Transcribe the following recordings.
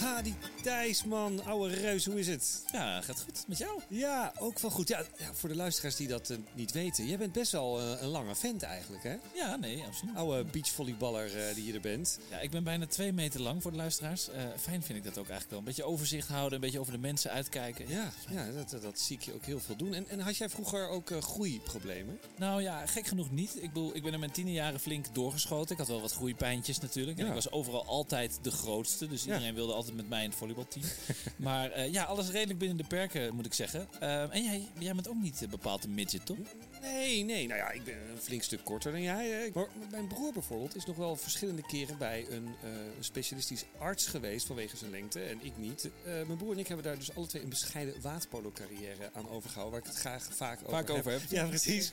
Ha, die Thijs, man. Oude reus, hoe is het? Ja, gaat goed met jou? Ja, ook wel goed. Ja, ja voor de luisteraars die dat eh, niet weten. Jij bent best wel eh, een lange vent eigenlijk, hè? Ja, nee, absoluut. Oude beachvolleyballer eh, die je er bent. Ja, ik ben bijna twee meter lang voor de luisteraars. Fijn vind ik dat ook eigenlijk wel. Een beetje overzicht houden, een beetje over de mensen uitkijken. Ja, ja dat, dat, dat zie ik je ook heel veel doen. En, en had jij vroeger ook groeiproblemen? Nou ja, gek genoeg niet. Ik bedoel, ik ben in mijn tienerjaren flink doorgeschoten. Ik had wel wat groeipijntjes natuurlijk. En Ja. ik was overal altijd de grootste. Dus iedereen wilde altijd met mij in het volleybalteam. maar eh, ja, alles redelijk binnen de perken, moet ik zeggen. Eh, en jij, jij bent ook niet eh, bepaald een midget, toch? Nee, nee. Nou ja, ik ben een flink stuk korter dan jij. hè. Maar mijn broer bijvoorbeeld is nog wel verschillende keren bij een eh, specialistisch arts geweest vanwege zijn lengte. En ik niet. Eh, mijn broer en ik hebben daar dus alle twee een bescheiden waterpolo-carrière aan overgehouden. Waar ik het graag vaak over Vaak heb. over heb. Ja, precies.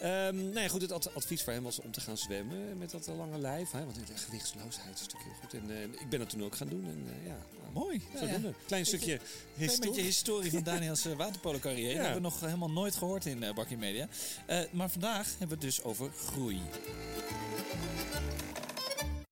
Ja. Ehm, nou ja, goed, het ad- advies voor hem was om te gaan zwemmen met dat eh, lange lijf. Hè, want de gewichtsloosheid is natuurlijk heel goed. En eh, ik ben dat toen ook gaan doen. En eh, ja, nou, Mooi. zodoende. Klein stukje Een beetje historie. historie van Daniels waterpolo-carrière. Ja. Dat hebben we nog helemaal nooit gehoord in Bakkie Media. Uh, maar vandaag hebben we het dus over groei.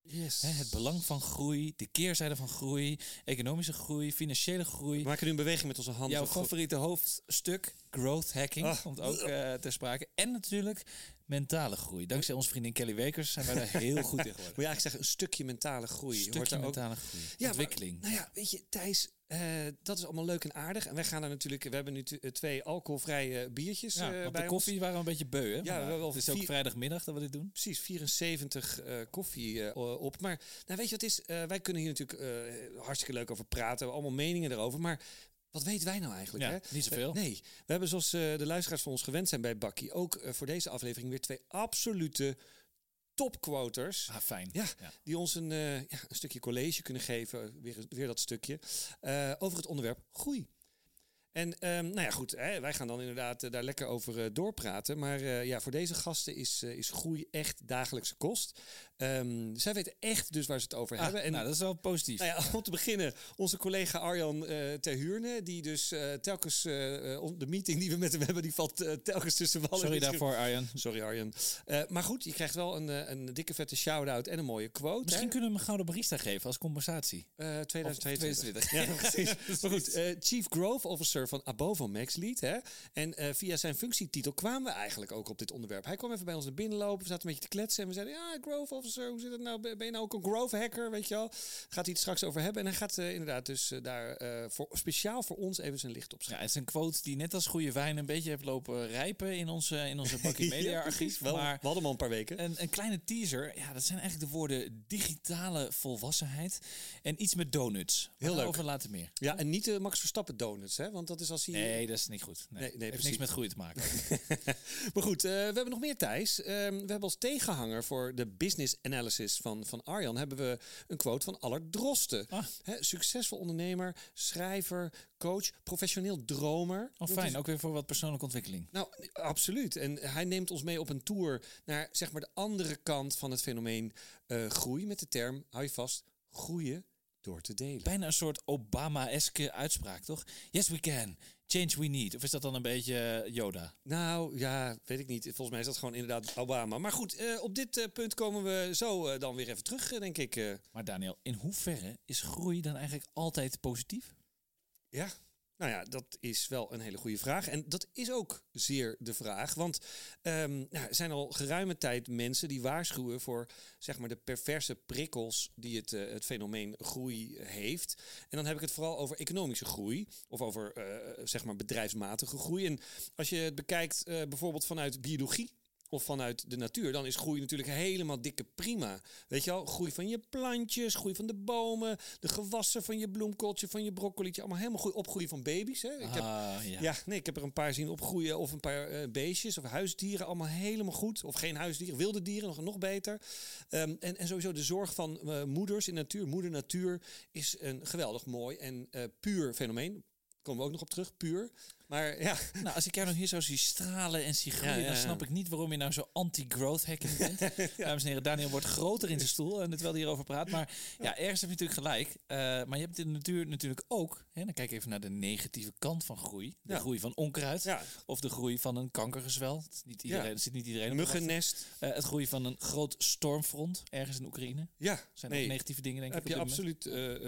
Yes. Hè, het belang van groei, de keerzijde van groei, economische groei, financiële groei. We maken nu een beweging met onze handen. Jouw favoriete hoofdstuk, growth hacking, Ah. komt ook uh, ter sprake. En natuurlijk mentale groei. Dankzij onze vriendin Kelly Wekers zijn wij daar heel goed in geworden. Moet je eigenlijk zeggen, een stukje mentale groei. Een stukje ook- mentale groei, Ja, ontwikkeling. maar, nou ja, weet je, Thijs, eh, dat is allemaal leuk en aardig. En wij gaan er natuurlijk, we hebben nu eh, twee alcoholvrije biertjes ja, eh, want bij de ons. koffie waren we een beetje beu, hè? we hebben wel het is ook vrijdagmiddag dat we dit doen. Precies, 74 eh, koffie op. Maar nou, weet je wat is? Wij kunnen hier natuurlijk hartstikke leuk over praten. We hebben allemaal meningen erover. Maar wat weten wij nou eigenlijk? Ja, hè? niet zoveel. We- nee, we hebben zoals de luisteraars van ons gewend zijn bij Bakkie... ook voor deze aflevering weer twee absolute topquoters. Ah, fijn. Ja, Ja. die ons een, eh, ja, een stukje college kunnen geven, weer, weer dat stukje, eh, over het onderwerp groei. En ehm, nou ja, goed, hè, wij gaan dan inderdaad eh, daar lekker over doorpraten. Maar ja, voor deze gasten is, is groei echt dagelijkse kost. Ehm, zij weten echt dus waar ze het over Ah, hebben. En nou, dat is wel positief. nou ja, om te beginnen, onze collega Arjan eh Terhuurne, die dus eh, telkens eh, de meeting die we met hem hebben, die valt telkens tussen wal en Sorry daarvoor, Arjan. Sorry Arjan. Maar goed, je krijgt wel een, een dikke vette shout-out en een mooie quote. Misschien hè? kunnen we hem een gouden barista geven als compensatie. Eh, 2022. Of 2022. Ja, precies. maar goed, Chief Growth Officer van Abovo MaxLead. Hè? En via zijn functietitel kwamen we eigenlijk ook op dit onderwerp. Hij kwam even bij ons naar binnen lopen. We zaten een beetje te kletsen. En we zeiden, ja, Growth Officer, hoe zit het nou? Ben je nou ook een growth hacker, weet je wel? Gaat hij het straks over hebben. En hij gaat eh, inderdaad dus eh, daar eh, voor, speciaal voor ons even zijn licht op Ja, schijnen. het is een quote die net als goede wijn een beetje heeft lopen rijpen in onze, in onze Bakkie Media Ja, archief. Wel, maar we hadden hem al een paar weken. een, een kleine teaser, ja, dat zijn eigenlijk de woorden digitale volwassenheid en iets met donuts. Heel leuk. Over later meer. Ja, en niet de Max Verstappen donuts, hè? Want dat is als hij... Nee, dat is niet goed. Nee, Nee, nee, heeft precies. niks met groei te maken. maar goed, we hebben nog meer Thijs. Ehm, we hebben als tegenhanger voor de business analysis van, van Arjan... hebben we een quote van Allard Drosten. Ah. Succesvol ondernemer, schrijver, coach, professioneel dromer. Oh, fijn. is- Ook weer voor wat persoonlijke ontwikkeling. nou, absoluut. En hij neemt ons mee op een tour naar zeg maar de andere kant van het fenomeen eh, groei. Met de term, hou je vast, groeien door te delen. Bijna een soort Obama-eske uitspraak, toch? Yes, we can. Change we need. Of is dat dan een beetje eh, Yoda? Nou, ja, weet ik niet. Volgens mij is dat gewoon inderdaad Obama. Maar goed, eh, op dit eh, punt komen we zo dan weer even terug, denk ik. Maar Daniel, in hoeverre is groei dan eigenlijk altijd positief? Ja, nou ja, dat is wel een hele goede vraag. En dat is ook zeer de vraag. Want ehm, nou, er zijn al geruime tijd mensen die waarschuwen voor zeg maar, de perverse prikkels die het, eh, het fenomeen groei heeft. En dan heb ik het vooral over economische groei. Of over eh, zeg maar bedrijfsmatige groei. En als je het bekijkt eh, bijvoorbeeld vanuit biologie. Of vanuit de natuur, dan is groei natuurlijk helemaal dikke prima. Weet je wel, groei van je plantjes, groei van de bomen, de gewassen van je bloemkooltje, van je broccolietje. Allemaal helemaal goed opgroeien van baby's. Hè? Ik heb, ah, ja. ja, nee, ik heb er een paar zien opgroeien. Of een paar eh, beestjes of huisdieren. Allemaal helemaal goed. Of geen huisdieren, wilde dieren, nog, nog beter. Ehm, en, en sowieso de zorg van eh, moeders in natuur. Moeder natuur is een geweldig mooi en eh, puur fenomeen. Komen we ook nog op terug, puur. Maar ja. Nou, als ik jou nog hier zo zie stralen en zie groeien, Ja, ja, dan snap ik niet waarom je nou zo anti-growth hacking bent. Dames en heren, Daniel wordt groter in zijn stoel en terwijl hij hierover praat. Maar ja, ergens heb je natuurlijk gelijk. Eh, maar je hebt in de natuur natuurlijk ook, hè, dan kijk even naar de negatieve kant van groei. De groei van onkruid of de groei van een kankergezwel. Het niet iedereen, er zit niet iedereen op. Muggennest. Eh, het groeien van een groot stormfront ergens in Oekraïne. Ja, zijn nee. ook negatieve dingen, denk heb ik. je dit moment. absoluut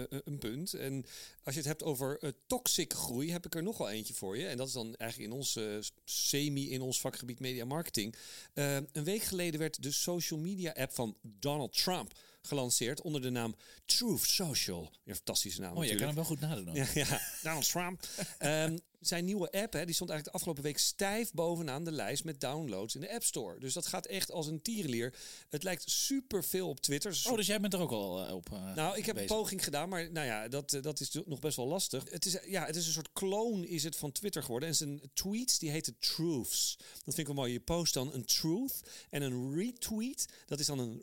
eh, een punt. En als je het hebt over toxic groei, heb ik er nog wel eentje voor je. En dat is dan eigenlijk in ons eh, semi in ons vakgebied media marketing. Eh, een week geleden werd de social media app van Donald Trump gelanceerd onder de naam Truth Social. Een fantastische naam Oh, je kan hem wel goed nadoen. ook. Ja, ja, Donald Trump. Ehm, zijn nieuwe app hè, die stond eigenlijk de afgelopen week stijf bovenaan de lijst met downloads in de App Store. Dus dat gaat echt als een tierenlier. Het lijkt super veel op Twitter. Oh, dus jij bent er ook al eh, op eh, nou, ik heb een poging gedaan, maar nou ja, dat, eh, dat is nog best wel lastig. Het is, ja, het is een soort kloon is het van Twitter geworden. En zijn tweets, die heten truths. Dat vind ik wel mooi. Je post dan een truth en een retweet. Dat is dan een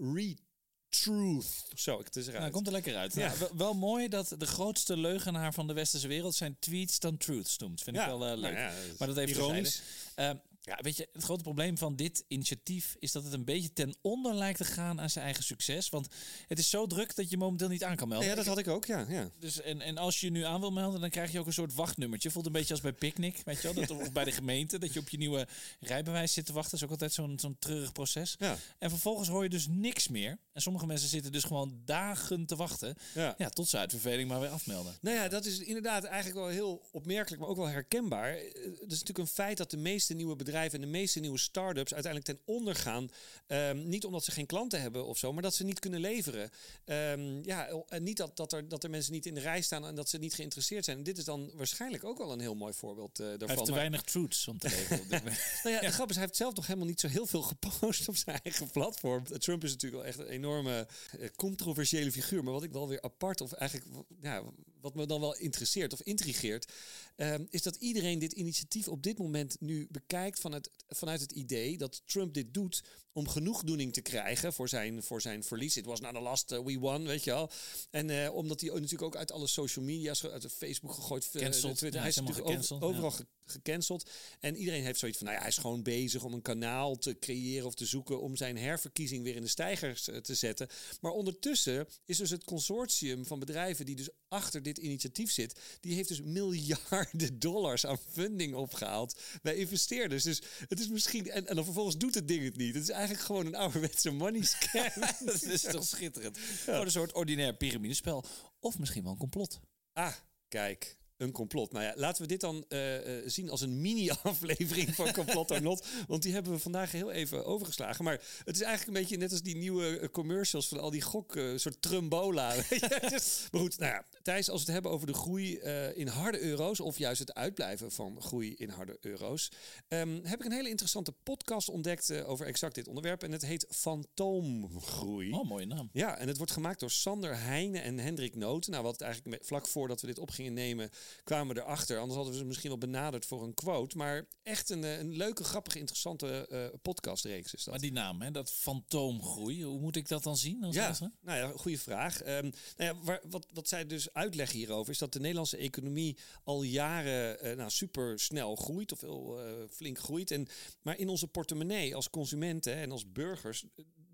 retruth. Zo, het is eruit. Nou, komt er lekker uit. Ja. Nou, wel, mooi dat de grootste leugenaar van de westerse wereld zijn tweets dan truths noemt. Vind ik wel eh, nou leuk. ja, maar dat even ironisch. terzijde. Ja, weet je, het grote probleem van dit initiatief is dat het een beetje ten onder lijkt te gaan aan zijn eigen succes. Want het is zo druk dat je momenteel niet aan kan melden. Ja, dat had ik ook, ja. ja. Dus, en, en als je je nu aan wil melden, dan krijg je ook een soort wachtnummertje. Voelt een beetje als bij Picnic, weet je wel? Dat, of bij de gemeente, dat je op je nieuwe rijbewijs zit te wachten. Dat is ook altijd zo'n zo'n treurig proces. Ja. En vervolgens hoor je dus niks meer. En sommige mensen zitten dus gewoon dagen te wachten. Ja. Ja, tot ze uit verveling maar weer afmelden. Nou ja, dat is inderdaad eigenlijk wel heel opmerkelijk, maar ook wel herkenbaar. Eh, Het is natuurlijk een feit dat de meeste nieuwe bedrijven en de meeste nieuwe start-ups uiteindelijk ten onder gaan. Ehm, niet omdat ze geen klanten hebben of zo, maar dat ze niet kunnen leveren. Ehm, ja, en niet dat, dat, er, dat er mensen niet in de rij staan en dat ze niet geïnteresseerd zijn. En dit is dan waarschijnlijk ook wel een heel mooi voorbeeld eh, daarvan. Hij heeft te Maar- weinig truths om te leveren op dit moment. nou ja, de grap is, hij heeft zelf nog helemaal niet zo heel veel gepost op zijn eigen platform. Trump is natuurlijk wel echt een enorme eh, controversiële figuur. Maar wat ik wel weer apart, of eigenlijk ja, wat me dan wel interesseert of intrigeert, ehm, is dat iedereen dit initiatief op dit moment nu bekijkt vanuit, vanuit het idee dat Trump dit doet om genoegdoening te krijgen voor zijn, voor zijn verlies. It was not a last, uh, we won, weet je wel. En eh, omdat hij natuurlijk ook uit alle social media's, uit de Facebook gegooid, eh, Cancelled. Twitter, Ja, hij is natuurlijk over- overal gecanceld, ge- gecanceld. En iedereen heeft zoiets van, nou ja, hij is gewoon bezig om een kanaal te creëren of te zoeken om zijn herverkiezing weer in de stijgers eh, te zetten. Maar ondertussen is dus het consortium van bedrijven die dus achter dit initiatief zit, die heeft dus miljarden dollars aan funding opgehaald bij investeerders. Dus het is misschien, en, en dan vervolgens doet het ding het niet. Het is eigenlijk gewoon een ouderwetse money scam. dat is toch schitterend. Gewoon een soort ordinair piramidespel. Of misschien wel een complot. Ah, kijk. Een complot. Nou ja, laten we dit dan eh, eh, zien als een mini-aflevering van Complot or Not. Want die hebben we vandaag heel even overgeslagen. Maar het is eigenlijk een beetje net als die nieuwe eh, commercials van al die gok, eh, soort trumbola. maar goed, nou ja, Thijs, als we het hebben over de groei in harde euro's... of juist het uitblijven van groei in harde euro's... ehm, heb ik een hele interessante podcast ontdekt over exact dit onderwerp. En het heet Fantoomgroei. Oh, mooie naam. Ja, en het wordt gemaakt door Sander Heijnen en Hendrik Noten. Nou, wat het eigenlijk vlak voordat we dit op gingen nemen, kwamen we erachter. Anders hadden we ze misschien wel benaderd voor een quote. Maar echt een, eh, een leuke, grappige, interessante eh podcastreeks is dat. Maar die naam, hè, dat fantoomgroei, hoe moet ik dat dan zien? Als Ja, nou ja, goede vraag. Ehm, nou ja, waar, wat, wat zij dus uitleggen hierover is dat de Nederlandse economie al jaren eh, nou, super snel groeit of heel flink groeit. En, maar in onze portemonnee als consumenten en als burgers,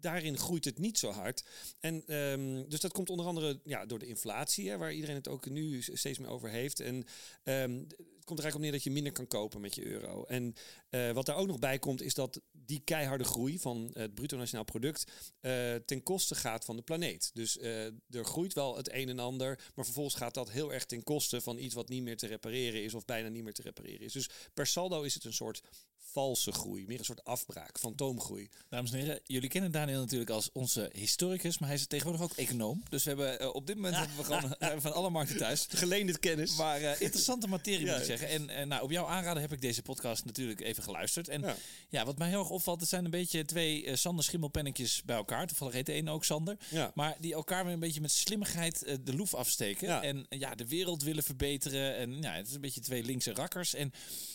daarin groeit het niet zo hard. En ehm, dus dat komt onder andere ja, door de inflatie, hè, waar iedereen het ook nu steeds meer over heeft. En ehm, het komt er eigenlijk op neer dat je minder kan kopen met je euro. En eh, wat daar ook nog bij komt, is dat die keiharde groei van het bruto nationaal product eh, ten koste gaat van de planeet. Dus eh, er groeit wel het een en ander, maar vervolgens gaat dat heel erg ten koste van iets wat niet meer te repareren is of bijna niet meer te repareren is. Dus per saldo is het een soort valse groei, meer een soort afbraak, fantoomgroei. Dames en heren, jullie kennen Daniel natuurlijk als onze historicus, maar hij is tegenwoordig ook econoom. Dus we hebben eh, op dit moment hebben we gewoon eh, van alle markten thuis. Geleende kennis. Maar eh, interessante materie Ja. moet ik zeggen. En nou, op jouw aanraden heb ik deze podcast natuurlijk even geluisterd. En ja. Ja. wat mij heel erg opvalt, het zijn een beetje twee Sander Schimmelpennetjes bij elkaar. Toevallig heet de ene ook Sander. Ja. Maar die elkaar weer een beetje met slimmigheid de loef afsteken. En ja, de wereld willen verbeteren. En ja, het is een beetje twee linkse rakkers. En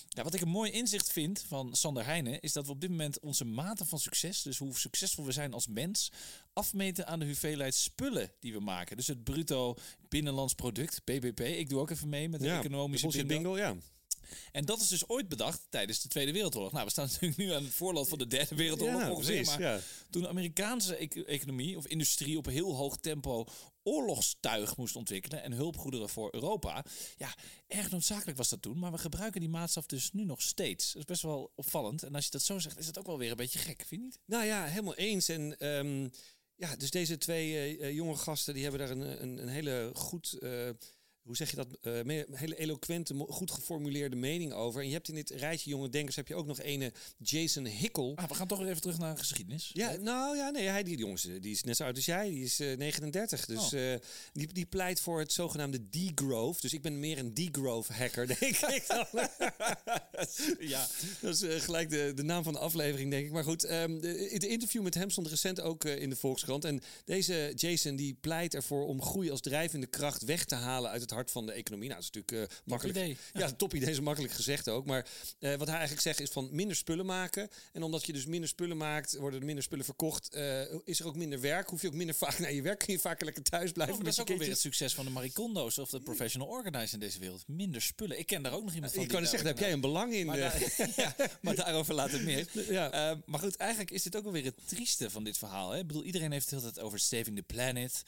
ja, wat ik een mooi inzicht vind van Sander Heijnen, is dat we op dit moment onze mate van succes, dus hoe succesvol we zijn als mens, afmeten aan de hoeveelheid spullen die we maken. Dus het bruto binnenlands product, BBP. Ik doe ook even mee met de ja, economische bingo, ja. En dat is dus ooit bedacht tijdens de Tweede Wereldoorlog. Nou, we staan natuurlijk nu aan het voorland van de Derde Wereldoorlog Ja, ongeveer. precies, Maar ja. toen de Amerikaanse ec- economie of industrie op heel hoog tempo oorlogstuig moest ontwikkelen en hulpgoederen voor Europa. Ja, erg noodzakelijk was dat toen, maar we gebruiken die maatstaf dus nu nog steeds. Dat is best wel opvallend. En als je dat zo zegt, is het ook wel weer een beetje gek, vind je niet? Nou ja, helemaal eens. En ehm, ja, dus deze twee eh, eh, jonge gasten die hebben daar een, een, een hele goed. eh, hoe zeg je dat? eh, me- hele eloquente, goed geformuleerde mening over. En je hebt in dit rijtje jonge denkers heb je ook nog ene Jason Hickel. Ah, we gaan toch even terug naar de geschiedenis. Ja, nou ja, nee, hij die jongens, eh, die is net zo oud als jij, die is eh, 39. Dus Oh. eh, die, die pleit voor het zogenaamde degrowth. Dus ik ben meer een degrowth hacker, denk ik. ja. Dat is eh, gelijk de, de naam van de aflevering, denk ik. Maar goed, ehm, de, het interview met hem stond recent ook eh, in de Volkskrant. En deze Jason die pleit ervoor om groei als drijvende kracht weg te halen uit het hart van de economie. Nou, dat is natuurlijk eh, makkelijk. idee. Ja, top idee is makkelijk gezegd ook. Maar eh, wat hij eigenlijk zegt is van minder spullen maken. En omdat je dus minder spullen maakt, worden er minder spullen verkocht. eh, is er ook minder werk. Hoef je ook minder vaak naar je werk. Kun je vaker lekker thuis blijven. Oh, dat is ook je alweer het succes van de Maricondo's of de professional organizers in deze wereld. Minder spullen. Ik ken daar ook nog iemand van. Ik kan zeggen, daar heb jij een belang in. Maar, daar- ja, maar daarover later meer. Ja. Maar goed, eigenlijk is dit ook alweer het trieste van dit verhaal. Hè? Ik bedoel, iedereen heeft het de hele tijd over saving the planet.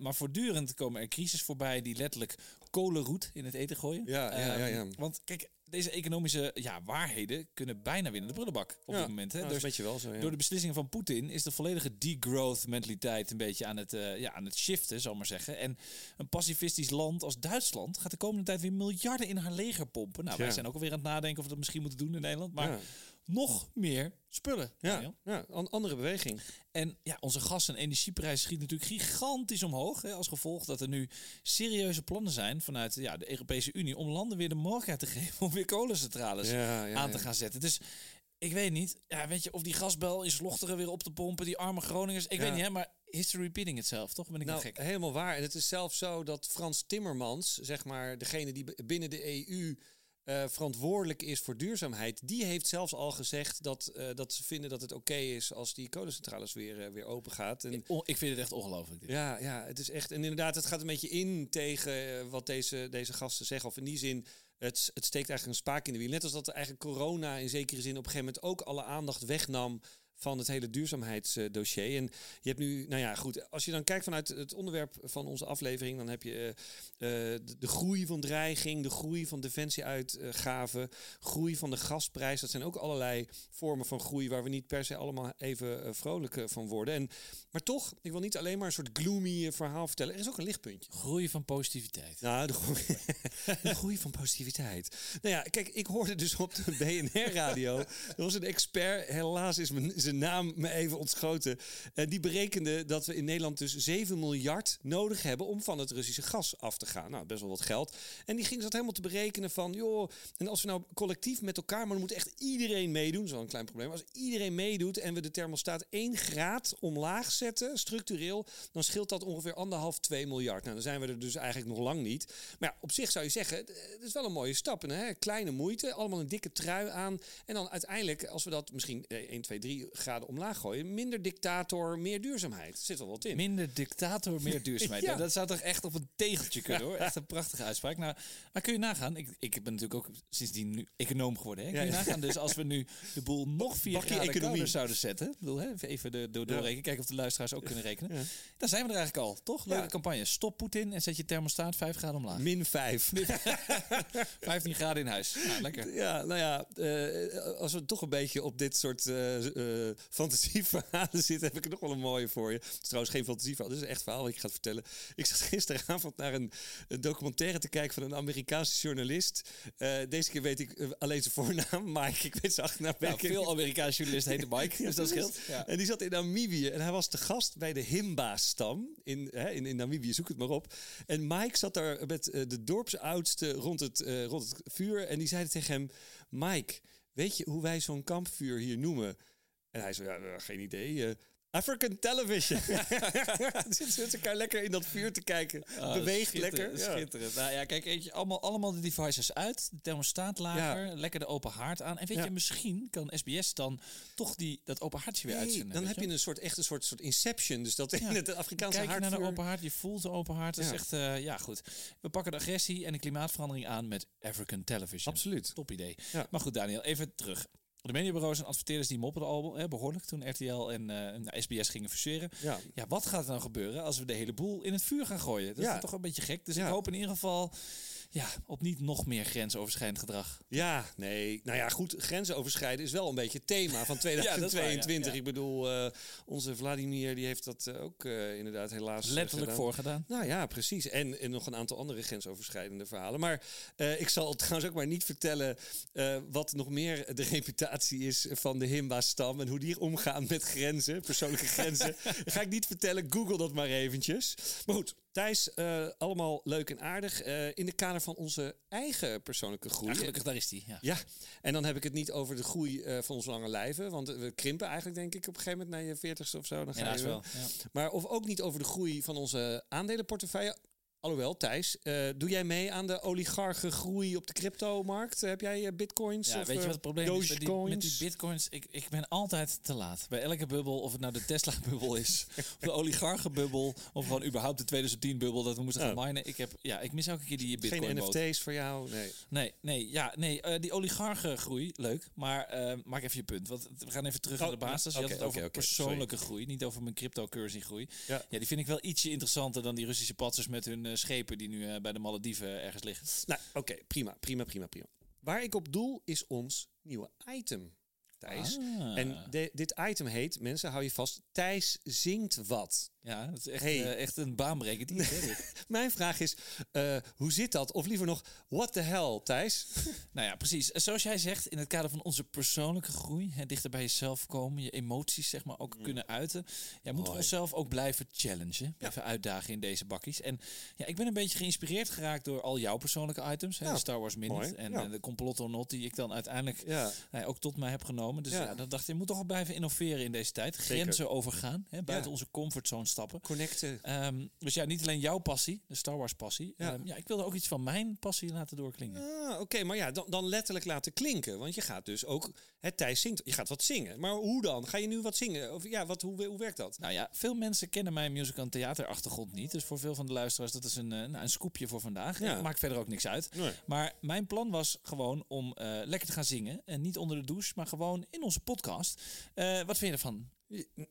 Maar voortdurend komen er crisis voorbij die letterlijk kolenroet in het eten gooien. Ja, ja, ja, ja. Ehm, Want kijk, deze economische ja, waarheden kunnen bijna winnen de prullenbak op Ja, dit moment. Hè? nou, Dus een beetje wel zo, ja. door de beslissingen van Poetin is de volledige degrowth mentaliteit een beetje aan het, eh, ja, aan het shiften, zal maar zeggen. En een pacifistisch land als Duitsland gaat de komende tijd weer miljarden in haar leger pompen. Nou, wij Ja. zijn ook alweer aan het nadenken of we dat misschien moeten doen in Nederland. Maar Ja. Nog meer spullen. Ja, ja, an- andere beweging. En ja, onze gas- en energieprijs schiet natuurlijk gigantisch omhoog. Hè, als gevolg dat er nu serieuze plannen zijn vanuit ja, de Europese Unie om landen weer de mogelijkheid te geven om weer kolencentrales Ja, ja, aan te gaan zetten. Dus ik weet niet, ja, weet je, of die gasbel in Slochteren weer op te pompen, die arme Groningers. Ik weet niet, hè, maar history repeating itself, toch? Ben ik Nou, gek? helemaal waar. En het is zelfs zo dat Frans Timmermans, zeg maar degene die binnen de EU eh, verantwoordelijk is voor duurzaamheid, die heeft zelfs al gezegd dat, eh, dat ze vinden dat het oké is als die kolencentrales weer, eh, weer open gaat. En O- ik vind het echt ongelooflijk. dit. ja, ja, het is echt. En inderdaad, het gaat een beetje in tegen wat deze, deze gasten zeggen. Of in die zin, het, het steekt eigenlijk een spaak in de wiel. Net als dat eigenlijk corona in zekere zin op een gegeven moment ook alle aandacht wegnam van het hele duurzaamheidsdossier. En je hebt nu, nou ja, goed, als je dan kijkt vanuit het onderwerp van onze aflevering, dan heb je eh, eh, de, de groei van dreiging, de groei van defensieuitgaven, groei van de gasprijs. Dat zijn ook allerlei vormen van groei waar we niet per se allemaal even eh, vrolijk van worden. En, maar toch, ik wil niet alleen maar een soort gloomy verhaal vertellen. Er is ook een lichtpuntje. Groei van positiviteit. Nou, de groei, de groei van positiviteit. Nou ja, kijk, ik hoorde dus op de BNR-radio. Er was een expert, helaas is mijn, zijn naam me even ontschoten. En die berekende dat we in Nederland dus 7 miljard nodig hebben om van het Russische gas af te gaan. Nou, best wel wat geld. En die ging dat helemaal te berekenen van, joh, en als we nou collectief met elkaar, maar dan moet echt iedereen meedoen. Dat is wel een klein probleem. Als iedereen meedoet en we de thermostaat 1 graad omlaag zetten, structureel, dan scheelt dat ongeveer anderhalf, 2 miljard. Nou, dan zijn we er dus eigenlijk nog lang niet. Maar ja, op zich zou je zeggen, het is wel een mooie stap. Hè, kleine moeite, allemaal een dikke trui aan. En dan uiteindelijk, als we dat misschien eh, 1, 2, 3 graden omlaag gooien, minder dictator, meer duurzaamheid. Er zit wel wat in. Minder dictator, meer duurzaamheid. Ja. Dat zou toch echt op een tegeltje kunnen hoor. Echt een prachtige uitspraak. Nou, maar kun je nagaan, ik, ik ben natuurlijk ook sindsdien nu econoom geworden. Hè? Kun je Ja, ja. nagaan, dus als we nu de boel nog vier Bakje graden economie. zouden zetten. Ik bedoel, hè, even de, door, doorrekenen, kijken of de luisteraars ook kunnen rekenen. Dan zijn we er eigenlijk al, toch? Leuke campagne. Stop Poetin en zet je thermostaat 5 graden omlaag. Min 5. 15 graden in huis. Nou, lekker. Ja, nou ja, eh, als we toch een beetje op dit soort eh, fantasieverhalen zitten, heb ik nog wel een mooie voor je. Het is trouwens geen fantasieverhaal, dit is een echt verhaal wat ik ga vertellen. Ik zat gisteravond naar een, een documentaire te kijken van een Amerikaanse journalist. Eh, deze keer weet ik eh, alleen zijn voornaam, Mike. Ik weet zijn achternaam. Nou, veel. Amerikaanse journalisten heten Mike, dus dat scheelt. Ja. En die zat in Namibië en hij was te gast bij de Himba-stam in, hè, in, in Namibië, zoek het maar op. En Mike zat daar met eh, de dorpsoudste rond het, rond het vuur en die zeiden tegen hem... Mike, weet je hoe wij zo'n kampvuur hier noemen? En hij zei, ja, eh, geen idee. eh, African television. Zitten elkaar lekker in dat vuur te kijken. Oh, Beweegt schitterend, lekker. Ja. Schitterend. Nou ja, kijk, weet je, allemaal, allemaal de devices uit. De thermostaat lager. Lekker de open haard aan. En weet Ja. je, misschien kan SBS dan toch die, dat open haartje weer Nee, uitzenden. dan heb je een soort, echt een soort, soort inception. Dus dat in het Afrikaanse Kijk je naar de open haard, je voelt de open haard. Dat is echt, eh, ja goed. We pakken de agressie en de klimaatverandering aan met African Television. Absoluut. Top idee. Maar goed, Daniel, even terug. De mediabureaus en adverteerders die moppen al hè, behoorlijk toen RTL en eh, SBS gingen fuseren. Ja. Ja, wat gaat er nou gebeuren als we de hele boel in het vuur gaan gooien? Dat Ja. is toch een beetje gek. Dus Ja. ik hoop in ieder geval ja, op niet nog meer grensoverschrijdend gedrag. Ja, nee. Nou ja, goed. Grenzen overschrijden is wel een beetje het thema van dat is waar, ja. 2022. Ja. Ik bedoel, eh, onze Vladimir die heeft dat eh, ook eh, inderdaad helaas Letterlijk gedaan. voorgedaan. Nou ja, precies. En, en nog een aantal andere grensoverschrijdende verhalen. Maar ik zal trouwens ook maar niet vertellen wat nog meer de reputatie is van de Himba-stam. En hoe die omgaan met grenzen, persoonlijke grenzen. Dat ga ik niet vertellen. Google dat maar eventjes. Maar goed, Thijs, eh, allemaal leuk en aardig. Eh, in de kader van onze eigen persoonlijke groei. Ja, gelukkig, daar is die. Ja. Ja, en dan heb ik het niet over de groei eh, van onze lange lijven. Want we krimpen eigenlijk, denk ik, op een gegeven moment naar je veertigste of zo. Dan ga Helaas je wel. Ja. Maar of ook niet over de groei van onze aandelenportefeuille. Alhoewel, Thijs, eh, doe jij mee aan de oligarchen groei op de cryptomarkt? Heb jij eh, bitcoins? Ja, of, weet je eh, wat het probleem is met die, Dogecoins? met die bitcoins? Ik, ik ben altijd te laat. Bij elke bubbel, of het nou de Tesla-bubbel is, of de oligarchenbubbel, of gewoon überhaupt de 2010-bubbel dat we moesten gaan minen. Ik, heb, ja, ik mis elke keer die bitcoin Geen. NFT's voor jou? Nee. Nee, nee, ja, nee. die oligarchengroei, leuk. Maar maak even je punt. Want we gaan even terug Oh, naar de basis. Je had het over persoonlijke groei, niet over mijn cryptocurrency groei. Ja. Ja, die vind ik wel ietsje interessanter dan die Russische patsers met hun schepen die nu eh, bij de Malediven ergens liggen. Nou, oké, prima, prima, prima, prima. Waar ik op doel is ons nieuwe item, Thijs. Ah. En de- dit item heet, mensen, hou je vast, Thijs zingt wat. Ja, dat is echt, Hey. eh, echt een baanbrekend dit. Mijn vraag is, eh, hoe zit dat? Of liever nog, what the hell, Thijs? Nou ja, precies. Zoals jij zegt, in het kader van onze persoonlijke groei, hè, dichter bij jezelf komen, je emoties zeg maar ook kunnen uiten. Ja, moeten we Mooi. onszelf ook blijven challengen, blijven uitdagen in deze bakkies. En ja, ik ben een beetje geïnspireerd geraakt door al jouw persoonlijke items, hè, Ja, Star Wars Minute mooi, en ja. eh, de complot not die ik dan uiteindelijk nou ook tot mij heb genomen. Dus Ja. dan dacht ik, je moet toch wel blijven innoveren in deze tijd. Grenzen overgaan, hè, buiten onze comfortzone stappen. Connecten. Ehm, dus ja, niet alleen jouw passie, de Star Wars passie. Ja. Ja. ja, ik wilde ook iets van mijn passie laten doorklinken. Ah, oké, maar ja, dan, dan letterlijk laten klinken. Want je gaat dus ook, het Thijs zingt, je gaat wat zingen. Maar hoe dan? Ga je nu wat zingen? Of ja, wat, hoe, hoe werkt dat? Nou ja, veel mensen kennen mijn musical- en theaterachtergrond niet. Dus voor veel van de luisteraars, dat is een, eh, nou, een scoopje voor vandaag. Ja. Maakt verder ook niks uit. Nee. Maar mijn plan was gewoon om eh, lekker te gaan zingen. En niet onder de douche, maar gewoon in onze podcast. Eh, wat vind je ervan?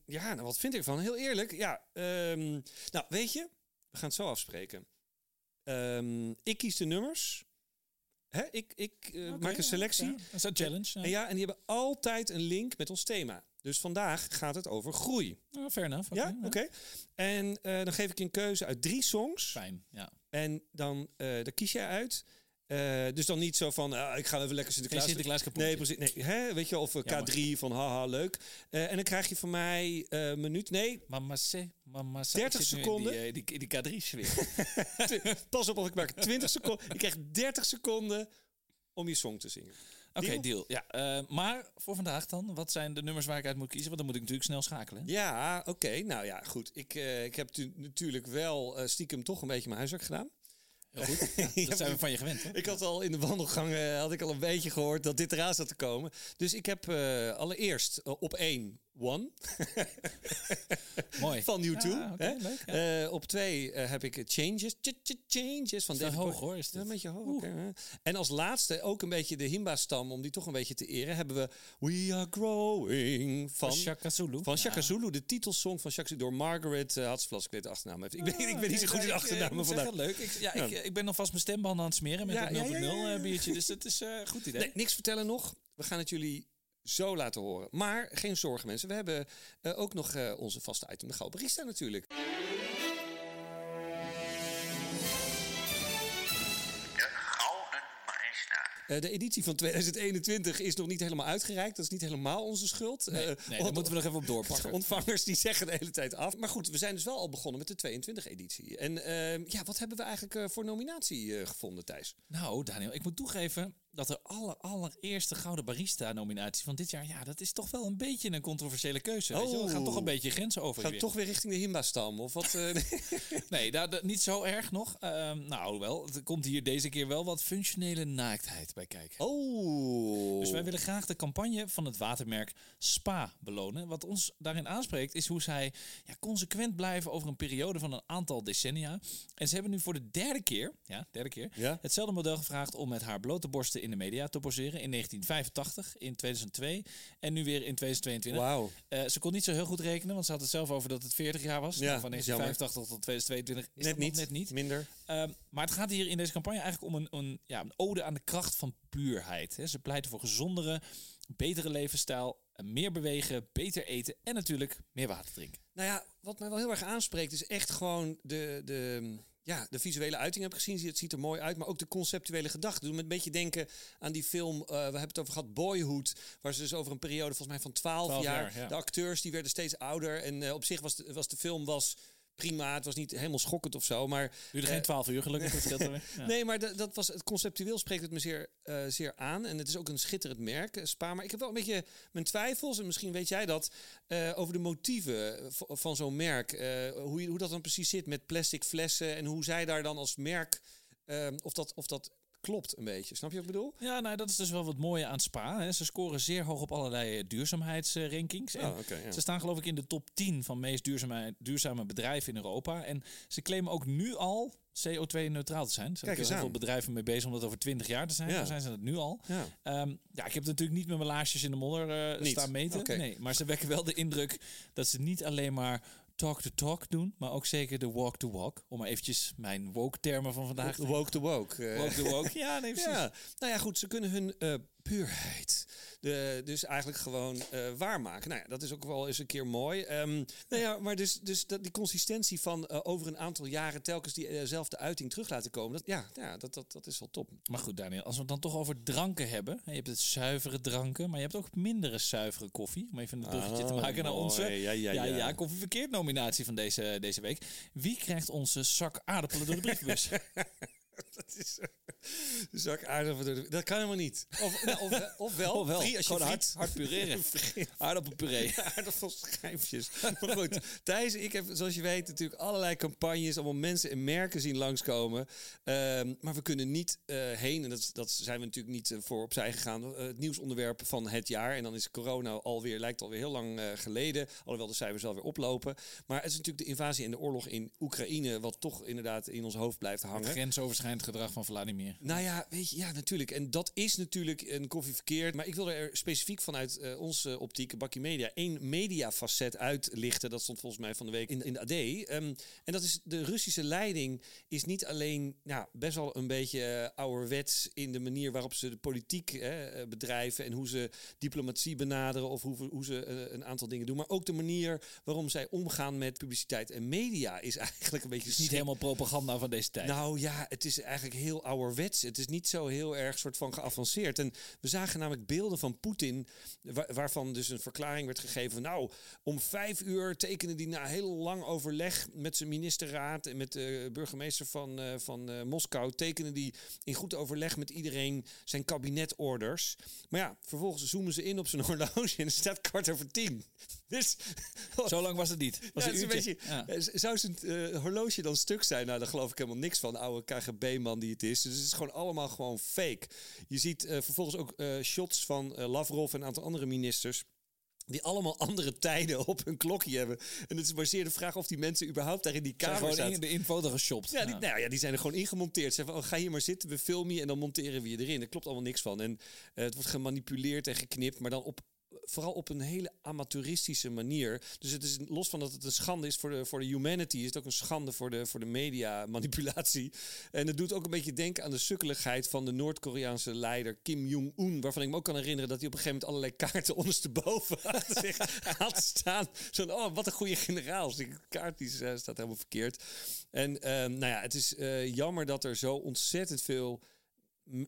Ja, nou wat vind ik ervan? Heel eerlijk, ja. ehm, nou, weet je, we gaan het zo afspreken. Ehm, ik kies de nummers. Hè, ik ik eh, maak een selectie. Ja, dat is een challenge. Ja. En ja, en die hebben altijd een link met ons thema. Dus vandaag gaat het over groei. Ja, fair enough. Oké, ja, oké. En eh, dan geef ik je een keuze uit drie songs. Fijn, ja. En dan daar kies jij uit. Eh, dus dan niet zo van, ah, ik ga even lekker Sinterklaas. Sinterklaas kapot. Nee, precies. Nee, hè, weet je, of eh, Jammer. K3 van haha, leuk. Eh, en dan krijg je van mij eh minuut. Nee, Mama C. 30 Ik zit nu seconden. Die, die, die K3-sfeer. pas op of ik maak 20 seconden. Je krijgt 30 seconden om je song te zingen. Oké, Deal? deal. Ja, maar voor vandaag dan, wat zijn de nummers waar ik uit moet kiezen? Want dan moet ik natuurlijk snel schakelen. Ja, oké. Nou ja, goed. Ik, ik heb tu- natuurlijk wel stiekem toch een beetje mijn huiswerk gedaan. Heel goed. Ja, dat zijn we van je gewend. Hè? Ik had al in de wandelgang eh, had ik al een beetje gehoord dat dit eraan zat te komen. Dus ik heb eh, allereerst eh, op één One Mooi. van U2. Ja, oké, hè? leuk, ja. Eh, op twee eh, heb ik Changes. Ch- ch- Changes van David hoog, hoor, is dit. een beetje hoog. En als laatste ook een beetje de Himba-stam, om die toch een beetje te eren, hebben we We Are Growing van, Shaka Zulu. van Shaka Ja. Zulu, de titelsong van Shaka Zulu, door Margaret uh. Ik weet de achternaam even. Ik ben, ik ben niet zo Ah, goed in de ik, achternamen vandaag. leuk. Ik, ja. Ik, ik ben alvast mijn stembanden aan het smeren met het 0.0 ja, ja, ja, ja. eh, biertje. Dus dat is een goed idee. Nee, niks vertellen nog. We gaan het jullie zo laten horen. Maar geen zorgen mensen. We hebben eh, ook nog eh, onze vaste item, de Gouden Barista natuurlijk. De Gouden Barista. Eh, de editie van 2021 is nog niet helemaal uitgereikt. Dat is niet helemaal onze schuld. Nee, Eh, nee, daar moeten we nog even op de doorpakken. ontvangers die zeggen de hele tijd af. Maar goed, we zijn dus wel al begonnen met de 22-editie. En eh, ja, wat hebben we eigenlijk eh, voor nominatie eh, gevonden, Thijs? Nou, Daniel, ik moet toegeven dat de aller, allereerste Gouden Barista-nominatie van dit jaar... ja, dat is toch wel een beetje een controversiële keuze. weet je wel? We gaan Oh. toch een beetje grenzen over. Gaat weer. toch weer richting de Himba-stam? Of wat? eh, Nee, daar, daar- niet zo erg nog. Ehm, nou, wel, er komt hier deze keer wel wat functionele naaktheid bij kijken. oh. Dus wij willen graag de campagne van het watermerk Spa belonen. Wat ons daarin aanspreekt is hoe zij ja, consequent blijven over een periode van een aantal decennia. En ze hebben nu voor de derde keer, ja, derde keer, Ja? hetzelfde model gevraagd om met haar blote borsten in de media te poseren. In 1985, in 2002 en nu weer in 2022. Wauw. Eh, ze kon niet zo heel goed rekenen, want ze had het zelf over dat het 40 jaar was. Ja, Nou, van dat is jammer. 1985 tot 2022 is Net dat niet. net niet. Minder. Ehm, maar het gaat hier in deze campagne eigenlijk om een, een, ja, een ode aan de kracht van puurheid. Ze pleiten voor gezondere, betere levensstijl, meer bewegen, beter eten en natuurlijk meer water drinken. Nou ja, wat mij wel heel erg aanspreekt is echt gewoon de, de, ja, de visuele uiting heb ik gezien. Het ziet er mooi uit, maar ook de conceptuele gedachte. Doe me een beetje denken aan die film, eh, we hebben het over gehad, Boyhood. Waar ze dus over een periode volgens mij van 12, 12 jaar, jaar, ja. de acteurs die werden steeds ouder. En eh, op zich was de, was de film was prima, het was niet helemaal schokkend of zo, maar... Duurde eh, geen 12 uur gelukkig, dat. Ja. Nee, maar dat, dat was, het conceptueel spreekt het me zeer, eh, zeer aan. En het is ook een schitterend merk, eh, Spa. Maar ik heb wel een beetje mijn twijfels, en misschien weet jij dat, eh, over de motieven van zo'n merk. Eh, hoe, je- hoe dat dan precies zit met plastic flessen en hoe zij daar dan als merk, eh, of, dat, of dat klopt een beetje. Snap je wat ik bedoel? Ja, nou, dat is dus wel wat mooie aan Spa. Hè. Ze scoren zeer hoog op allerlei eh, duurzaamheidsrankings. En Oh, ja. Ze staan geloof ik in de top 10 van meest duurzame, duurzame bedrijven in Europa. En ze claimen ook nu al CO2-neutraal te zijn. Er zijn eens heel veel bedrijven mee bezig om dat over 20 jaar te zijn. Ja. Zijn ze dat nu al. Ja. Ehm, ja, ik heb natuurlijk niet met mijn laarsjes in de modder eh, staan meten. Nee, maar ze wekken wel de indruk dat ze niet alleen maar talk to talk doen, maar ook zeker de walk to walk. Om maar eventjes mijn woke termen van vandaag te Woke to woke. eh. Walk to walk. Ja, nee, precies. Ja, nou ja, goed, ze kunnen hun eh, puurheid de, dus eigenlijk gewoon eh, waarmaken. Nou ja, dat is ook wel eens een keer mooi. Ehm, nou ja, maar dus, dus dat, die consistentie van eh, over een aantal jaren telkens diezelfde uiting terug laten komen. Dat, ja, ja dat, dat, dat is wel top. Maar goed, Daniel, als we het dan toch over dranken hebben. Je hebt het zuivere dranken, maar je hebt ook mindere zuivere koffie. Om even een bruggetje te Oh, maken naar mooi. onze Ja, ja, ja, koffie verkeerd nominatie van deze, deze week. Wie krijgt onze zak aardappelen door de brievenbus? Dat is een zak aardappel. door de- Dat kan helemaal niet. Of, nou, of, of wel. Oh, wel. Als je Gewoon hard, friet- hard pureren. Friet- Aardappelpuree. aardappelschijfjes. Maar goed, Thijs, ik heb, zoals je weet, natuurlijk allerlei campagnes, allemaal mensen en merken zien langskomen. Ehm, maar we kunnen niet eh, heen, en dat, dat zijn we natuurlijk niet eh, voor opzij gegaan, eh, het nieuwsonderwerp van het jaar. En dan is corona alweer, lijkt alweer heel lang eh, geleden, alhoewel de cijfers wel weer oplopen. Maar het is natuurlijk de invasie en de oorlog in Oekraïne, wat toch inderdaad in ons hoofd blijft hangen. Grensoverschrijdend gedrag van Vladimir. Nou ja, weet je, ja, natuurlijk. En dat is natuurlijk een koffie verkeerd. Maar ik wil er specifiek vanuit eh, onze optiek, Bakkie Media, één mediafacet uitlichten. Dat stond volgens mij van de week in, in de AD. Ehm, en dat is de Russische leiding is niet alleen nou, best wel een beetje eh, ouderwets in de manier waarop ze de politiek eh, bedrijven en hoe ze diplomatie benaderen of hoe, hoe ze een aantal dingen doen. Maar ook de manier waarom zij omgaan met publiciteit en media is eigenlijk een beetje Het is niet helemaal propaganda van deze tijd. nou ja, het is eigenlijk heel ouderwets. Het is niet zo heel erg soort van geavanceerd. En we zagen namelijk beelden van Poetin, wa- waarvan dus een verklaring werd gegeven. Nou, om vijf uur tekende hij na heel lang overleg met zijn ministerraad en met de burgemeester van, eh, van eh, Moskou, tekende die in goed overleg met iedereen zijn kabinetorders. Maar ja, vervolgens zoomen ze in op zijn horloge en er staat kwart over tien. Dus Zo lang was het niet. Was ja, een uurtje. beetje, Ja. eh, Zou zijn eh, horloge dan stuk zijn? Nou, daar geloof ik helemaal niks van. De oude KGB-man die het is. Dus het is gewoon allemaal gewoon fake. Je ziet eh, vervolgens ook shots van Lavrov en een aantal andere ministers. Die allemaal andere tijden op hun klokje hebben. En het is maar zeer de vraag of die mensen überhaupt daar in die Zijn kamer gewoon zaten. in, de infoto geshopt. Ja, die, Ja. Nou ja, die zijn er gewoon ingemonteerd. Ze zeggen van, oh, ga hier maar zitten, we filmen je en dan monteren we je erin. Daar klopt allemaal niks van. En het wordt gemanipuleerd en geknipt, maar dan op, vooral op een hele amateuristische manier. Dus het is los van dat het een schande is voor de, voor de humanity, is het ook een schande voor de, voor de media manipulatie. En het doet ook een beetje denken aan de sukkeligheid van de Noord-Koreaanse leider Kim Jong-un, waarvan ik me ook kan herinneren dat hij op een gegeven moment allerlei kaarten ondersteboven had, zich had staan. Zo'n, oh, wat een goede generaal. Dus Die kaart die eh, staat helemaal verkeerd. En ehm, nou ja, het is eh, jammer dat er zo ontzettend veel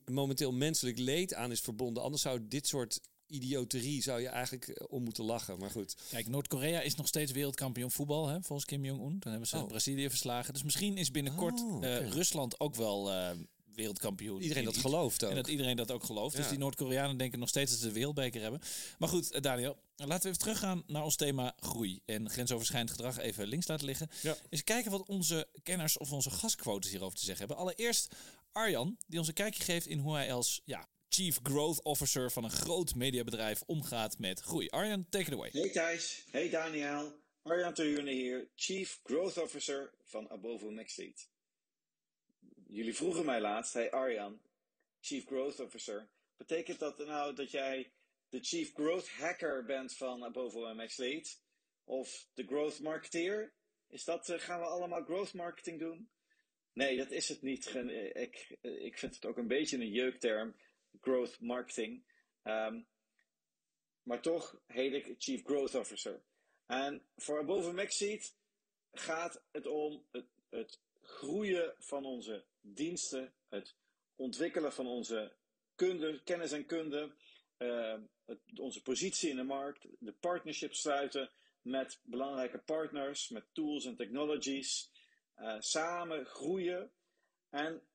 momenteel menselijk leed aan is verbonden. Anders zou dit soort idioterie zou je eigenlijk eh, om moeten lachen. Maar goed. Kijk, Noord-Korea is nog steeds wereldkampioen voetbal, hè, volgens Kim Jong-un. Dan hebben ze Oh. Brazilië verslagen. Dus misschien is binnenkort Oh, eh. Rusland ook wel eh, wereldkampioen. Iedereen dat gelooft ook. En dat iedereen dat ook gelooft. Dus die Noord-Koreanen denken nog steeds dat ze de wereldbeker hebben. Maar goed, Daniel, laten we even teruggaan naar ons thema groei. En grensoverschrijdend gedrag even links laten liggen. Ja. Eens kijken wat onze kenners of onze gastquotes hierover te zeggen hebben. Allereerst Arjan, die ons een kijkje geeft in hoe hij als ja, Chief Growth Officer van een groot mediabedrijf omgaat met groei. Arjan, take it away. Hey Thijs, hey Daniel. Arjan Terjune hier, Chief Growth Officer van Abovo Maxlead. Jullie vroegen mij laatst, hey Arjan, Chief Growth Officer. Betekent dat nou dat jij de Chief Growth Hacker bent van Abovo Maxlead? Of de Growth Marketeer? Is dat, eh, gaan we allemaal growth marketing doen? Nee, dat is het niet. Eh, Ik, eh, ik vind het ook een beetje een jeukterm, growth marketing. Ehm, maar toch heet ik Chief Growth Officer. En voor Above Maxseed gaat het om het, het groeien van onze diensten, het ontwikkelen van onze kunde, kennis en kunde, eh, het- onze positie in de markt, de partnerships sluiten met belangrijke partners, met tools en technologies, eh, samen groeien en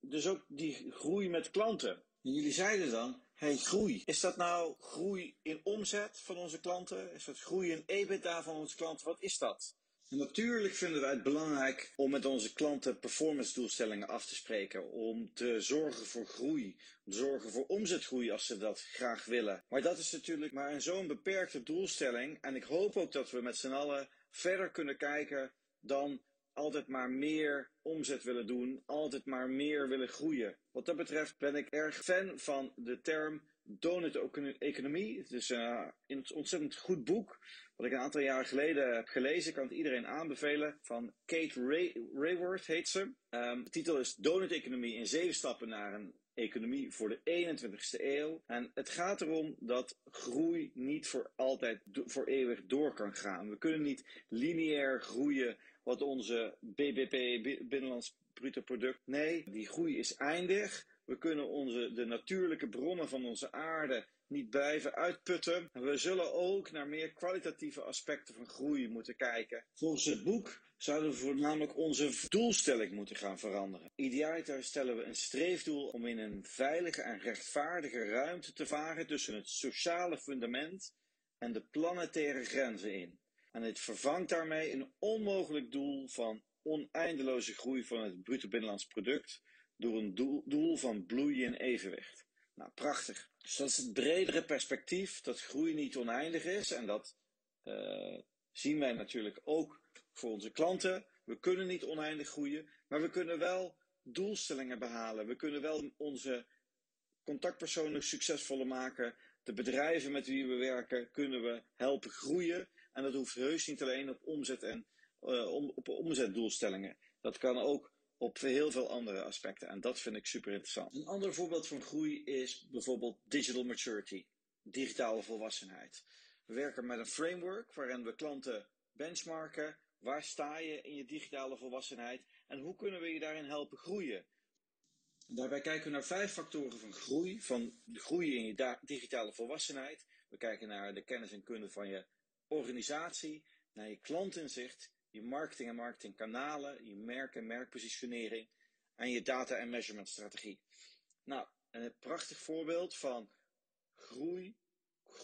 dus ook die groei met klanten. En jullie zeiden dan, hey, groei. Is dat nou groei in omzet van onze klanten? Is dat groei in EBITDA van onze klanten? Wat is dat? En natuurlijk vinden wij het belangrijk om met onze klanten performance doelstellingen af te spreken. Om te zorgen voor groei. Om te zorgen voor omzetgroei als ze dat graag willen. Maar dat is natuurlijk maar zo'n beperkte doelstelling. En ik hoop ook dat we met z'n allen verder kunnen kijken dan altijd maar meer omzet willen doen, altijd maar meer willen groeien. Wat dat betreft ben ik erg fan van de term donut-economie. Het is eh, een ontzettend goed boek, wat ik een aantal jaren geleden heb gelezen. Ik kan het iedereen aanbevelen. Van Kate Ray Rayworth heet ze. Ehm, de titel is Donut-economie in zeven stappen naar een economie voor de 21ste eeuw. En het gaat erom dat groei niet voor altijd, voor eeuwig door kan gaan. We kunnen niet lineair groeien wat onze BBP, bi- binnenlands bruto product. Nee, die groei is eindig. We kunnen onze, de natuurlijke bronnen van onze aarde niet blijven uitputten. En we zullen ook naar meer kwalitatieve aspecten van groei moeten kijken. Volgens het boek zouden we voornamelijk onze doelstelling moeten gaan veranderen. Idealiter stellen we een streefdoel om in een veilige en rechtvaardige ruimte te varen tussen het sociale fundament en de planetaire grenzen in. En het vervangt daarmee een onmogelijk doel van oneindeloze groei van het bruto binnenlands product door een doel, doel van bloei en evenwicht. Nou, prachtig. Dus dat is het bredere perspectief dat groei niet oneindig is en dat eh, zien wij natuurlijk ook voor onze klanten. We kunnen niet oneindig groeien, maar we kunnen wel doelstellingen behalen. We kunnen wel onze contactpersonen succesvoller maken. De bedrijven met wie we werken kunnen we helpen groeien. En dat hoeft heus niet alleen op omzet en eh, op omzetdoelstellingen. Dat kan ook op heel veel andere aspecten. En dat vind ik super interessant. Een ander voorbeeld van groei is bijvoorbeeld digital maturity, digitale volwassenheid. We werken met een framework waarin we klanten benchmarken. Waar sta je in je digitale volwassenheid en hoe kunnen we je daarin helpen groeien? Daarbij kijken we naar vijf factoren van groei. Van groei in je digitale volwassenheid. We kijken naar de kennis en kunde van je organisatie, naar je klantinzicht, je marketing en marketingkanalen, je merk en merkpositionering en je data en measurement strategie. Nou, een prachtig voorbeeld van groei,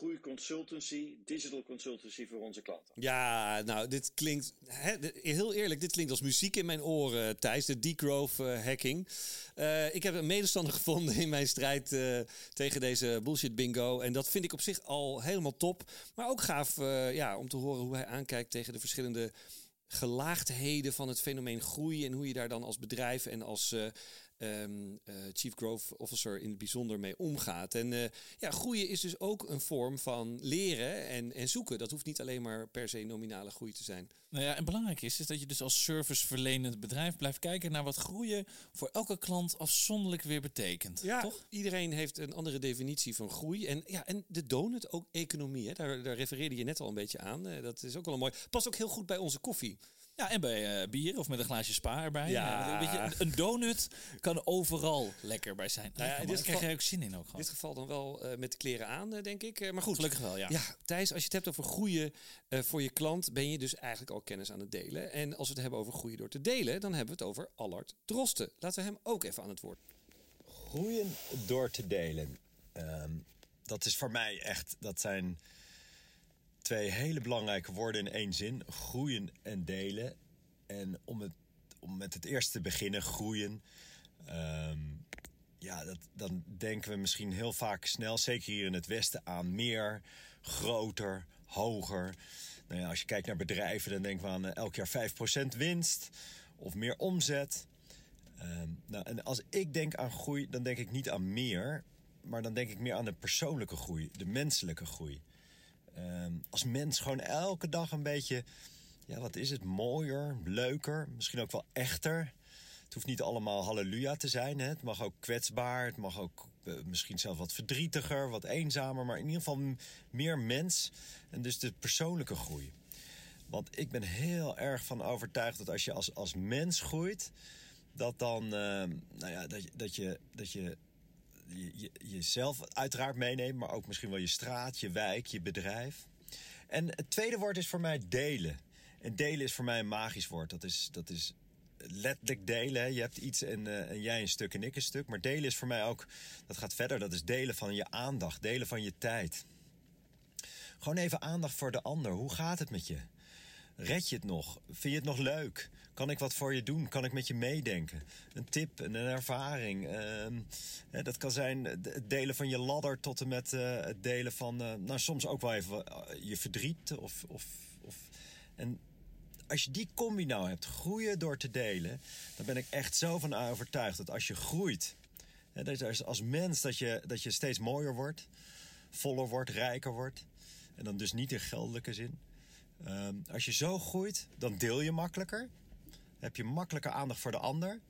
groeiconsultancy, digital consultancy voor onze klanten. Ja, nou, dit klinkt, heel eerlijk, dit klinkt als muziek in mijn oren, Thijs. De degrowth eh, hacking. Eh, ik heb een medestander gevonden in mijn strijd eh, tegen deze bullshit bingo. En dat vind ik op zich al helemaal top. Maar ook gaaf eh, ja, om te horen hoe hij aankijkt tegen de verschillende gelaagdheden van het fenomeen groei. En hoe je daar dan als bedrijf en als eh, ehm, eh, Chief Growth Officer in het bijzonder mee omgaat. En eh, ja, groeien is dus ook een vorm van leren en, en zoeken. Dat hoeft niet alleen maar per se nominale groei te zijn. Nou ja, en belangrijk is, is dat je dus als serviceverlenend bedrijf blijft kijken naar wat groeien voor elke klant afzonderlijk weer betekent. Ja, toch? iedereen heeft een andere definitie van groei. En, ja, en de donut, ook economie, hè, daar, daar refereerde je net al een beetje aan. Eh, dat is ook wel een mooi. Past ook heel goed bij onze koffie. Ja, en bij eh, bier of met een glaasje spa erbij. Ja. weet je, een- donut kan overal lekker bij zijn. Nou ja, in dit Daar krijg geval- je ook zin in ook In gewoon. dit geval dan wel eh, met de kleren aan, eh, denk ik. Eh, maar goed. Gelukkig wel, ja. Ja, Thijs, als je het hebt over groeien eh, voor je klant, ben je dus eigenlijk al kennis aan het delen. En als we het hebben over groeien door te delen, dan hebben we het over Allard Drosten. Laten we hem ook even aan het woord. groeien door te delen. Ehm, dat is voor mij echt, dat zijn twee hele belangrijke woorden in één zin. Groeien en delen. En om, het, om met het eerste te beginnen, groeien. Ehm, ja, dat, dan denken we misschien heel vaak snel, zeker hier in het Westen, aan meer, groter, hoger. Nou ja, als je kijkt naar bedrijven, dan denken we aan eh, elk jaar 5% winst of meer omzet. Ehm, nou, en als ik denk aan groei, dan denk ik niet aan meer, maar dan denk ik meer aan de persoonlijke groei, de menselijke groei. Ehm, als mens gewoon elke dag een beetje, ja, wat is het, mooier, leuker, misschien ook wel echter. Het hoeft niet allemaal halleluja te zijn. Hè? Het mag ook kwetsbaar, het mag ook eh, misschien zelfs wat verdrietiger, wat eenzamer, maar in ieder geval meer mens. En dus de persoonlijke groei. Want ik ben heel erg van overtuigd dat als je als, als mens groeit, dat dan, eh, nou ja, dat, dat je, dat je, je, je jezelf uiteraard meeneemt, maar ook misschien wel je straat, je wijk, je bedrijf. En het tweede woord is voor mij delen. En delen is voor mij een magisch woord. Dat is, dat is letterlijk delen. Je hebt iets en, eh, en jij een stuk en ik een stuk. Maar delen is voor mij ook, dat gaat verder. Dat is delen van je aandacht, delen van je tijd. Gewoon even aandacht voor de ander. Hoe gaat het met je? Red je het nog? Vind je het nog leuk? Kan ik wat voor je doen? Kan ik met je meedenken? Een tip, een ervaring. ehm, dat kan zijn het delen van je ladder tot en met eh, het delen van... eh, nou, soms ook wel even eh, je verdriet. Of, of, of, en als je die combi nou hebt, groeien door te delen... dan ben ik echt zo van overtuigd dat als je groeit... Je als mens dat je, dat je steeds mooier wordt... voller wordt, rijker wordt... en dan dus niet in geldelijke zin... Ehm, als je zo groeit, dan deel je makkelijker. Heb je makkelijker aandacht voor de ander.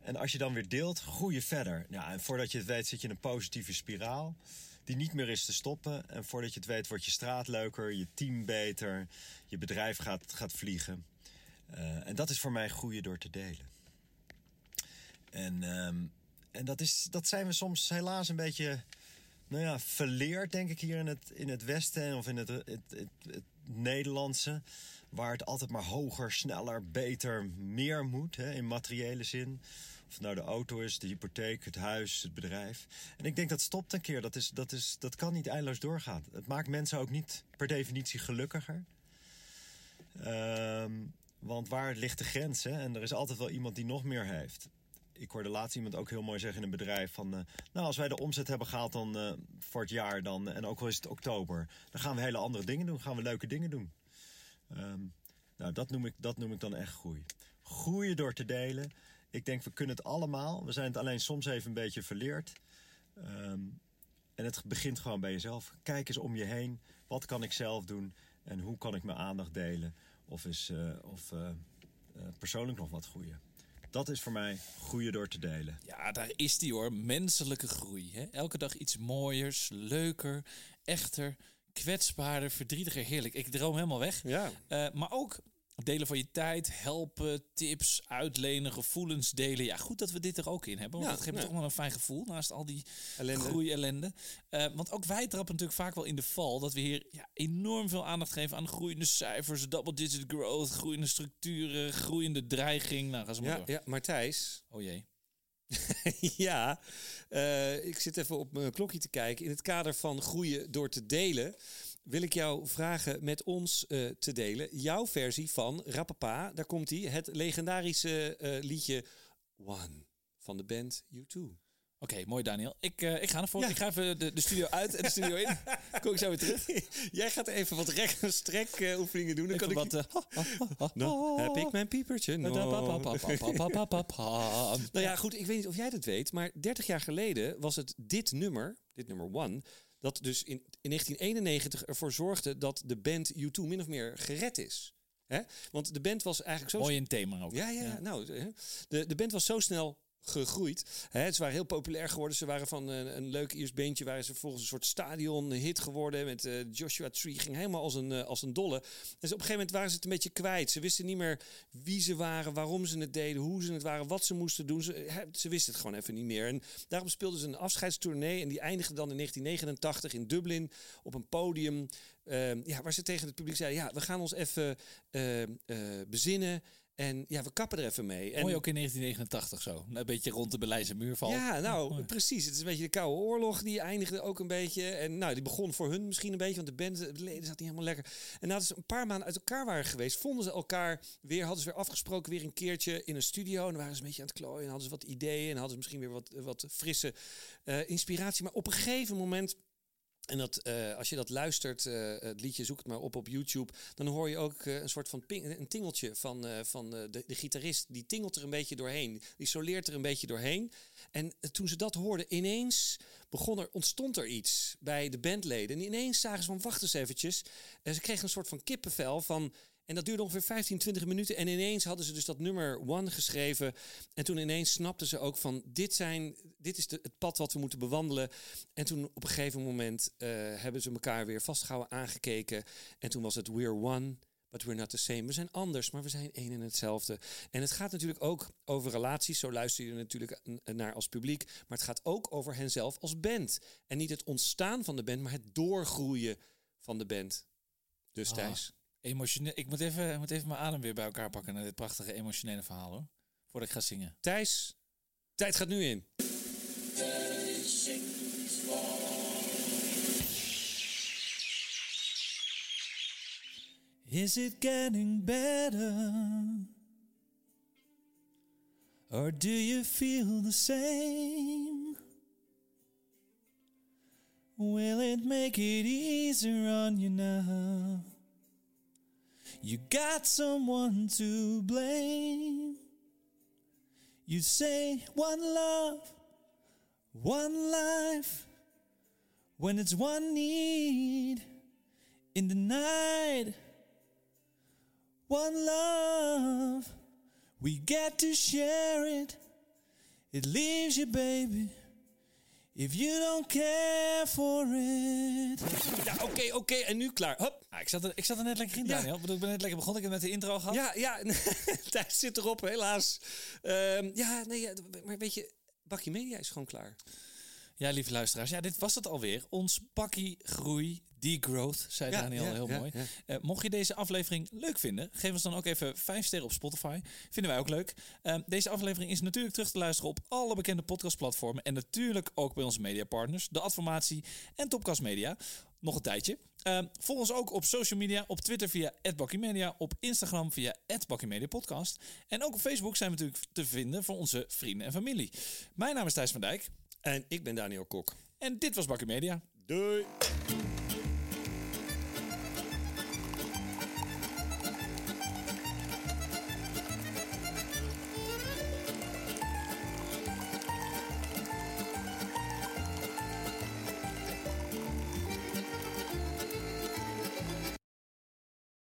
En als je dan weer deelt, groei je verder. Ja, en voordat je het weet zit je in een positieve spiraal. Die niet meer is te stoppen. En voordat je het weet wordt je straat leuker, je team beter. Je bedrijf gaat, gaat vliegen. Eh, en dat is voor mij groeien door te delen. En, ehm, en dat, is, dat zijn we soms helaas een beetje nou ja, verleerd, denk ik, hier in het, in het Westen of in het, het, het, het Nederlandse. Waar het altijd maar hoger, sneller, beter, meer moet, hè, in materiële zin. Of het nou de auto is, de hypotheek, het huis, het bedrijf. En ik denk dat stopt een keer. Dat, is, dat, is, dat kan niet eindeloos doorgaan. Het maakt mensen ook niet per definitie gelukkiger. Ehm, want waar ligt de grens? Hè? En er is altijd wel iemand die nog meer heeft. Ik hoorde laatst iemand ook heel mooi zeggen in een bedrijf van... eh, nou, als wij de omzet hebben gehaald dan, eh, voor het jaar dan... en ook al is het oktober... dan gaan we hele andere dingen doen. Gaan we leuke dingen doen. Ehm, nou, dat noem, ik, dat noem ik dan echt groei. Groeien door te delen. Ik denk, we kunnen het allemaal. We zijn het alleen soms even een beetje verleerd. Ehm, en het begint gewoon bij jezelf. Kijk eens om je heen. Wat kan ik zelf doen? En hoe kan ik mijn aandacht delen? Of, is, eh, of persoonlijk nog wat groeien? Dat is voor mij groeien door te delen. Ja, daar is die hoor. Menselijke groei. Hè? Elke dag iets mooiers, leuker, echter, kwetsbaarder, verdrietiger. Heerlijk. Ik droom helemaal weg. Ja. Eh, maar ook delen van je tijd, helpen, tips, uitlenen, gevoelens delen. Ja, goed dat we dit er ook in hebben. Want Ja, dat geeft ja. toch wel een fijn gevoel naast al die Ellende. groei-ellende. Eh, want ook wij trappen natuurlijk vaak wel in de val dat we hier ja, enorm veel aandacht geven aan groeiende cijfers, double-digit growth, groeiende structuren, groeiende dreiging. Nou, ga ze maar Ja, door. ja, maar Thijs, Oh jee. ja, eh, ik zit even op mijn klokje te kijken. In het kader van groeien door te delen, wil ik jou vragen met ons eh, te delen. Jouw versie van Rapapa, daar komt hij, het legendarische eh, liedje One van de band U2. Oké, mooi Daniel. Ik, eh, ik ga ervoor. Ja. Ik ga even de, de studio uit en de studio in. Kom ik zo weer terug. Jij gaat even wat rek- en strek eh, oefeningen doen. Dan Even kan ik wat... Nou, heb ik mijn piepertje. Nou Nou ja, goed, ik weet niet of jij dat weet, maar 30 jaar geleden was het dit nummer, dit nummer One, dat dus in, in 1991 ervoor zorgde dat de band U2 min of meer gered is. Hè? Want de band was eigenlijk zo... Mooi in thema ook. Ja, ja, ja. nou, hè, de, de band was zo snel gegroeid. Hè, ze waren heel populair geworden. Ze waren van een, een leuk Iers beentje. Waren ze vervolgens een soort stadion-hit geworden. Met eh, Joshua Tree. Ging helemaal als een, eh, als een dolle. En op een gegeven moment waren ze het een beetje kwijt. Ze wisten niet meer wie ze waren, waarom ze het deden, hoe ze het waren, wat ze moesten doen. Ze, ze wisten het gewoon even niet meer. En daarom speelden ze een afscheidstournee. En die eindigde dan in 1989 in Dublin op een podium. eh, ja, waar ze tegen het publiek zeiden: Ja, we gaan ons even eh, eh, bezinnen. En ja, we kappen er even mee. En Mooi ook in 1989 zo. Een beetje rond de Berlijnse muurval. Ja, nou, precies. Het is een beetje de Koude Oorlog. Die eindigde ook een beetje. En nou, die begon voor hun misschien een beetje. Want de band, de leden zat niet helemaal lekker. En nadat ze een paar maanden uit elkaar waren geweest... vonden ze elkaar weer, hadden ze weer afgesproken... weer een keertje in een studio. En waren ze een beetje aan het klooien. En hadden ze wat ideeën. En hadden ze misschien weer wat, wat frisse eh, inspiratie. Maar op een gegeven moment... En dat, eh, als je dat luistert, eh, het liedje, zoek het maar op op YouTube, dan hoor je ook eh, een soort van een tingeltje van, van de, de gitarist. Die tingelt er een beetje doorheen, die soleert er een beetje doorheen. En toen ze dat hoorden, ineens begon er, ontstond er iets bij de bandleden. En ineens zagen ze van, wacht eens eventjes. En ze kregen een soort van kippenvel van... En dat duurde ongeveer 15, 20 minuten. En ineens hadden ze dus dat nummer One geschreven. En toen ineens snapten ze ook van... dit, zijn, dit is de, het pad wat we moeten bewandelen. En toen op een gegeven moment eh, hebben ze elkaar weer vastgehouden, aangekeken. En toen was het We're One, but we're not the same. We zijn anders, maar we zijn één en hetzelfde. En het gaat natuurlijk ook over relaties. Zo luister je er natuurlijk naar als publiek. Maar het gaat ook over henzelf als band. En niet het ontstaan van de band, maar het doorgroeien van de band. Dus Ah. Thijs. Emotioneel. Ik moet even, ik moet even mijn adem weer bij elkaar pakken naar dit prachtige emotionele verhaal hoor. Voordat ik ga zingen. Thijs, tijd gaat nu in. Is it getting better? Or do you feel the same? Will it make it easier on you now? You got someone to blame. You say one love, one life, when it's one need in the night. One love, we get to share it. It leaves you, baby, if you don't care for it. Ja, oké, oké. En nu klaar. Hop. Ah, ik, zat er, ik zat er net lekker in, Ja. Daniel. Ik bedoel, Ik ben net lekker begonnen. Ik heb net de intro gehad. Ja, ja. Thijs zit erop, helaas. Ehm, ja, nee, ja, maar weet je, Bakje Media is gewoon klaar. Ja, lieve luisteraars. Ja, dit was het alweer. Ons pakkie groei, degrowth, zei Ja, Daniel ja, heel ja, mooi. Eh, mocht je deze aflevering leuk vinden, geef ons dan ook even 5 sterren op Spotify. Vinden wij ook leuk. Eh, deze aflevering is natuurlijk terug te luisteren op alle bekende podcastplatformen. En natuurlijk ook bij onze mediapartners, de Adformatie en Topcast Media. Nog een tijdje. Eh, volg ons ook op social media, op Twitter via @bakkimedia, op Instagram via @bakkimediapodcast. En ook op Facebook zijn we natuurlijk te vinden voor onze vrienden en familie. Mijn naam is Thijs van Dijk En ik ben Daniel Kok. en dit was Bakkie Media. Doei.